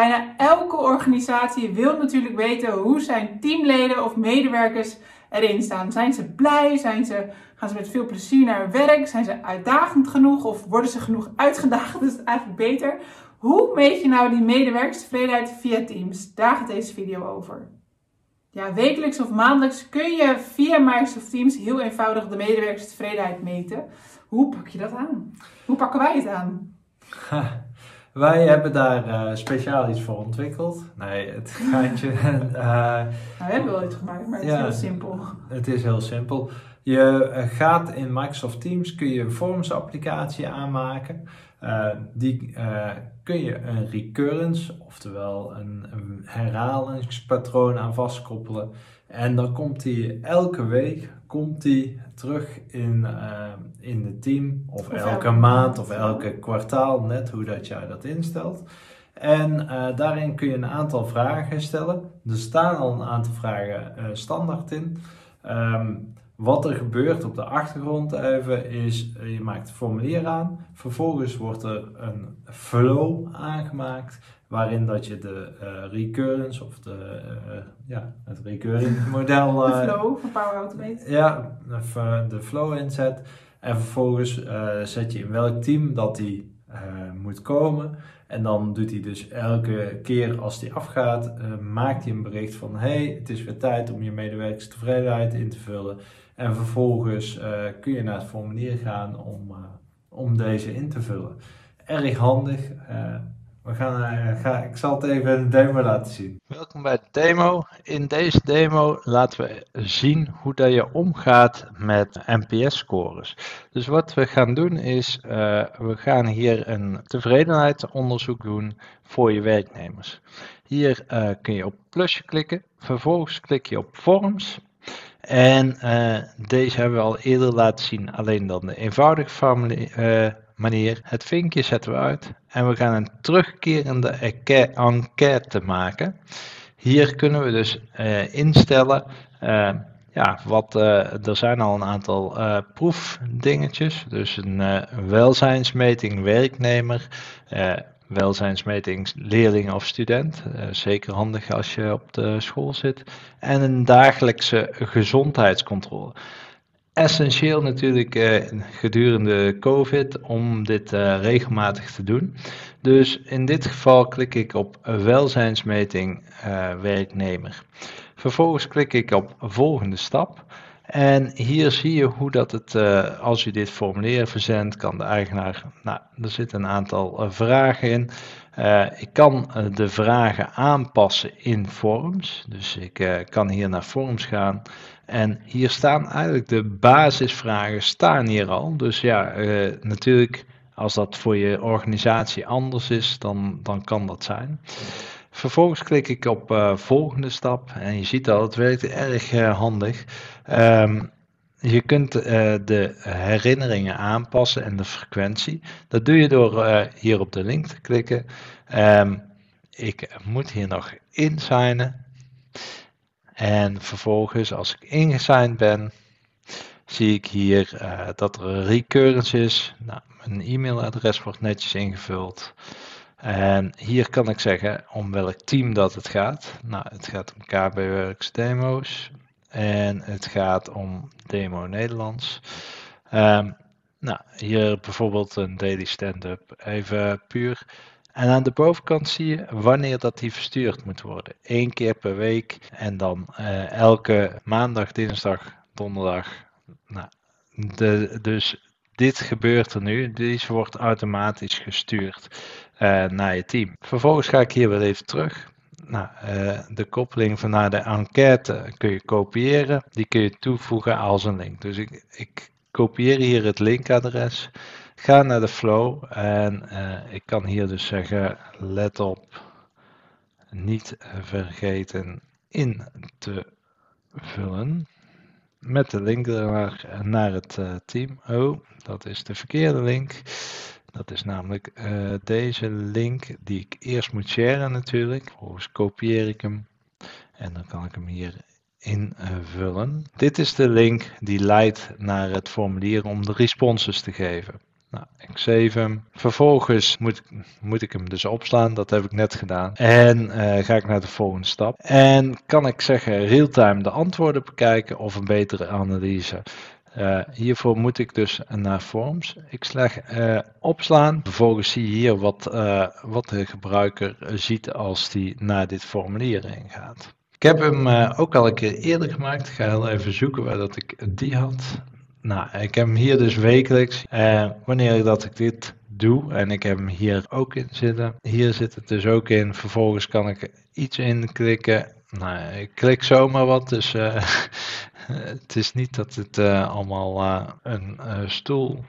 Bijna elke organisatie wil natuurlijk weten hoe zijn teamleden of medewerkers erin staan. Zijn ze blij? Zijn ze, gaan ze met veel plezier naar hun werk? Zijn ze uitdagend genoeg of worden ze genoeg uitgedaagd? Dat is eigenlijk beter. Hoe meet je nou die medewerkerstevredenheid via Teams? Daar gaat deze video over. Ja, wekelijks of maandelijks kun je via Microsoft Teams heel eenvoudig de medewerkerstevredenheid meten. Hoe pak je dat aan? Hoe pakken wij het aan? Wij hebben daar uh, speciaal iets voor ontwikkeld. Nee, het gaatje. uh, nou, we hebben wel iets gemaakt, maar het is heel simpel. Het is heel simpel. Je eh, gaat in Microsoft Teams kun je een Forms applicatie aanmaken. Uh, die kun je een recurrence, oftewel een, een herhalingspatroon aan vastkoppelen. En dan komt die elke week komt die terug in, uh, in het team. Of, elke, maand of elke kwartaal, net hoe dat jij dat instelt. En daarin kun je een aantal vragen stellen. Er staan al een aantal vragen standaard in. Um, wat er gebeurt op de achtergrond even is, je maakt een formulier aan. Vervolgens wordt er een flow aangemaakt waarin dat je de uh, recurrence of de, uh, ja, het recurring model... de eh, flow van Power Automate. Ja, de flow inzet. En vervolgens zet je in welk team dat die moet komen. En dan doet hij dus elke keer als die afgaat, maakt hij een bericht van... hey, het is weer tijd om je medewerkers tevredenheid in te vullen. En vervolgens kun je naar het formulier gaan om, om deze in te vullen. Erg handig. We gaan, ga, ik zal het even een demo laten zien. Welkom bij de demo. In deze demo laten we zien hoe dat je omgaat met NPS-scores. Dus wat we gaan doen is, we gaan hier een tevredenheidsonderzoek doen voor je werknemers. Hier kun je op plusje klikken, vervolgens klik je op Forms. En deze hebben we al eerder laten zien, alleen dan de eenvoudige formulier manier. Het vinkje zetten we uit en we gaan een terugkerende enquête maken. Hier kunnen we dus uh, instellen, ja, wat, er zijn al een aantal proefdingetjes. Dus een welzijnsmeting werknemer, welzijnsmeting leerling of student. zeker handig als je op de school zit. En een dagelijkse gezondheidscontrole essentieel natuurlijk eh, gedurende COVID om dit uh, regelmatig te doen. Dus in dit geval klik ik op welzijnsmeting werknemer. Vervolgens klik ik op volgende stap. En hier zie je hoe dat het, als je dit formulier verzendt, kan de eigenaar, nou, er zitten een aantal vragen in. ik kan de vragen aanpassen in Forms. Dus ik kan hier naar Forms gaan en hier staan eigenlijk de basisvragen staan hier al. Dus ja, natuurlijk, als dat voor je organisatie anders is, dan, dan kan dat zijn. Vervolgens klik ik op uh, volgende stap en je ziet al, het werkt erg uh, handig. Um, je kunt de herinneringen aanpassen en de frequentie. Dat doe je door hier op de link te klikken. Um, ik moet hier nog insignen. En vervolgens, als ik ingesigned ben, zie ik hier dat er een recurrence is. Nou, mijn e-mailadres wordt netjes ingevuld. En hier kan ik zeggen om welk team dat het gaat. Nou, het gaat om KB Works Demo's. En het gaat om Demo Nederlands. Um, nou, hier bijvoorbeeld een daily stand-up. Even puur en aan de bovenkant zie je wanneer dat die verstuurd moet worden. Eén keer per week en dan uh, elke maandag, dinsdag, donderdag. Nou, de, dus dit gebeurt er nu. Deze wordt automatisch gestuurd uh, naar je team. Vervolgens ga ik hier weer even terug. Nou, uh, de koppeling van naar de enquête kun je kopiëren. Die kun je toevoegen als een link. Dus ik, ik kopieer hier het linkadres. Ga naar de flow en uh, ik kan hier dus zeggen, let op niet vergeten in te vullen met de link naar, naar het uh, team. Oh, dat is de verkeerde link. Dat is namelijk uh, deze link die ik eerst moet sharen natuurlijk. Vervolgens kopieer ik hem en dan kan ik hem hier invullen. Dit is de link die leidt naar het formulier om de responses te geven. Nou, ik save hem. Vervolgens moet, moet ik hem dus opslaan. Dat heb ik net gedaan. En uh, ga ik naar de volgende stap. En kan ik zeggen real-time de antwoorden bekijken of een betere analyse. Uh, hiervoor moet ik dus naar Forms. Ik slag uh, opslaan. Vervolgens zie je hier wat, wat de gebruiker ziet als die naar dit formulier ingaat. Ik heb hem ook al een keer eerder gemaakt. Ik ga heel even zoeken waar dat ik die had. Nou, ik heb hem hier dus wekelijks. Uh, wanneer dat ik dit doe, en ik heb hem hier ook in zitten. Hier zit het dus ook in. Vervolgens kan ik iets inklikken. Nou, ik klik zomaar wat, dus uh, het is niet dat het uh, allemaal een stoel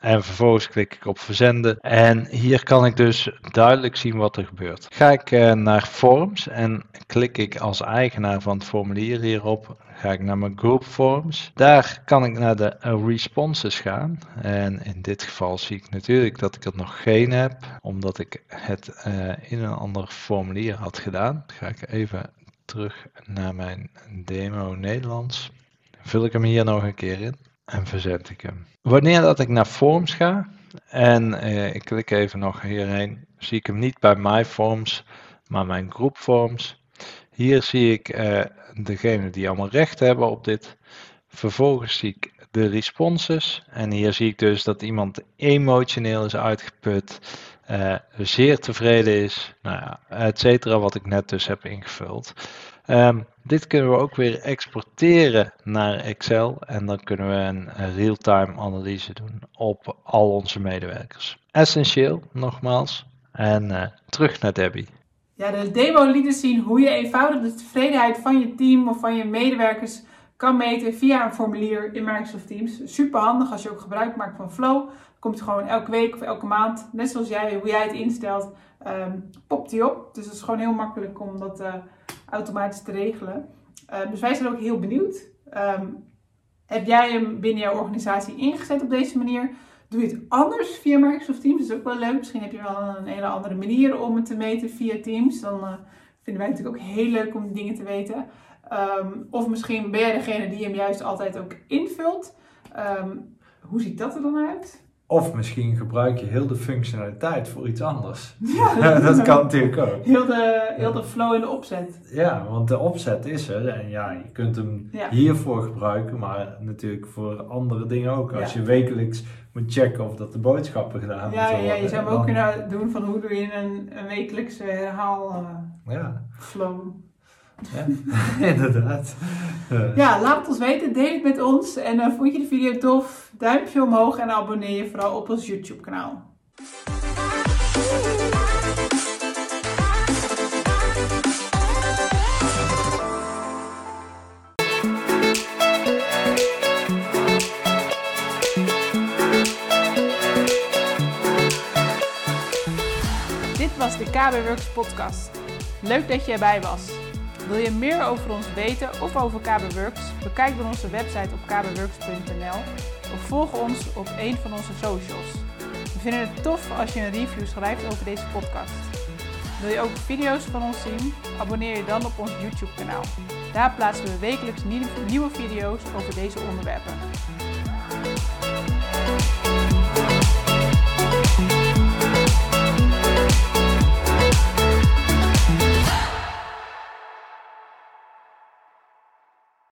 en vervolgens klik ik op verzenden. En hier kan ik dus duidelijk zien wat er gebeurt. Ga ik uh, naar Forms en klik ik als eigenaar van het formulier hierop. Ga ik naar mijn Group Forms. Daar kan ik naar de uh, responses gaan. En in dit geval zie ik natuurlijk dat ik er nog geen heb. Omdat ik het uh, in een ander formulier had gedaan. Ga ik even terug naar mijn demo Nederlands. Vul ik hem hier nog een keer in en verzend ik hem. Wanneer dat ik naar Forms ga en eh, ik klik even nog hierheen, zie ik hem niet bij My Forms, maar mijn Group Forms. Hier zie ik eh, degene die allemaal recht hebben op dit. Vervolgens zie ik de responses en hier zie ik dus dat iemand emotioneel is uitgeput, uh, zeer tevreden is, nou ja, et cetera, wat ik net dus heb ingevuld. Um, dit kunnen we ook weer exporteren naar Excel en dan kunnen we een real-time analyse doen op al onze medewerkers. Essentieel, nogmaals. En uh, terug naar Debbie. Ja, de demo liet dus zien hoe je eenvoudig de tevredenheid van je team of van je medewerkers kan meten via een formulier in Microsoft Teams. Super handig als je ook gebruik maakt van Flow. Komt gewoon elke week of elke maand, net zoals jij, hoe jij het instelt, um, popt die op. Dus het is gewoon heel makkelijk om dat uh, automatisch te regelen. Uh, dus wij zijn ook heel benieuwd. Um, heb jij hem binnen jouw organisatie ingezet op deze manier? Doe je het anders via Microsoft Teams? Dat is ook wel leuk. Misschien heb je wel een hele andere manier om het te meten via Teams. Dan uh, vinden wij natuurlijk ook heel leuk om dingen te weten. Um, of misschien ben jij degene die hem juist altijd ook invult. Um, hoe ziet dat er dan uit? Of misschien gebruik je heel de functionaliteit voor iets anders. Ja, dat kan natuurlijk ook. Heel de, heel de flow in de opzet. Ja, want de opzet is er. En ja, je kunt hem hiervoor gebruiken, maar natuurlijk voor andere dingen ook. Als je wekelijks moet checken of dat de boodschappen gedaan worden. Ja, ja, je zou hem ook kunnen doen van hoe doe je een, een wekelijkse herhaal uh, ja. flow. Ja, inderdaad. Ja, laat het ons weten. Deel het met ons. En uh, vond je de video tof? Duimpje omhoog en abonneer je vooral op ons YouTube kanaal. Dit was de KB Works podcast. Leuk dat je erbij was. Wil je meer over ons weten of over KBWorks? Bekijk dan onze website op kbworks.nl of volg ons op een van onze socials. We vinden het tof als je een review schrijft over deze podcast. Wil je ook video's van ons zien? Abonneer je dan op ons YouTube kanaal. Daar plaatsen we wekelijks nieuwe video's over deze onderwerpen.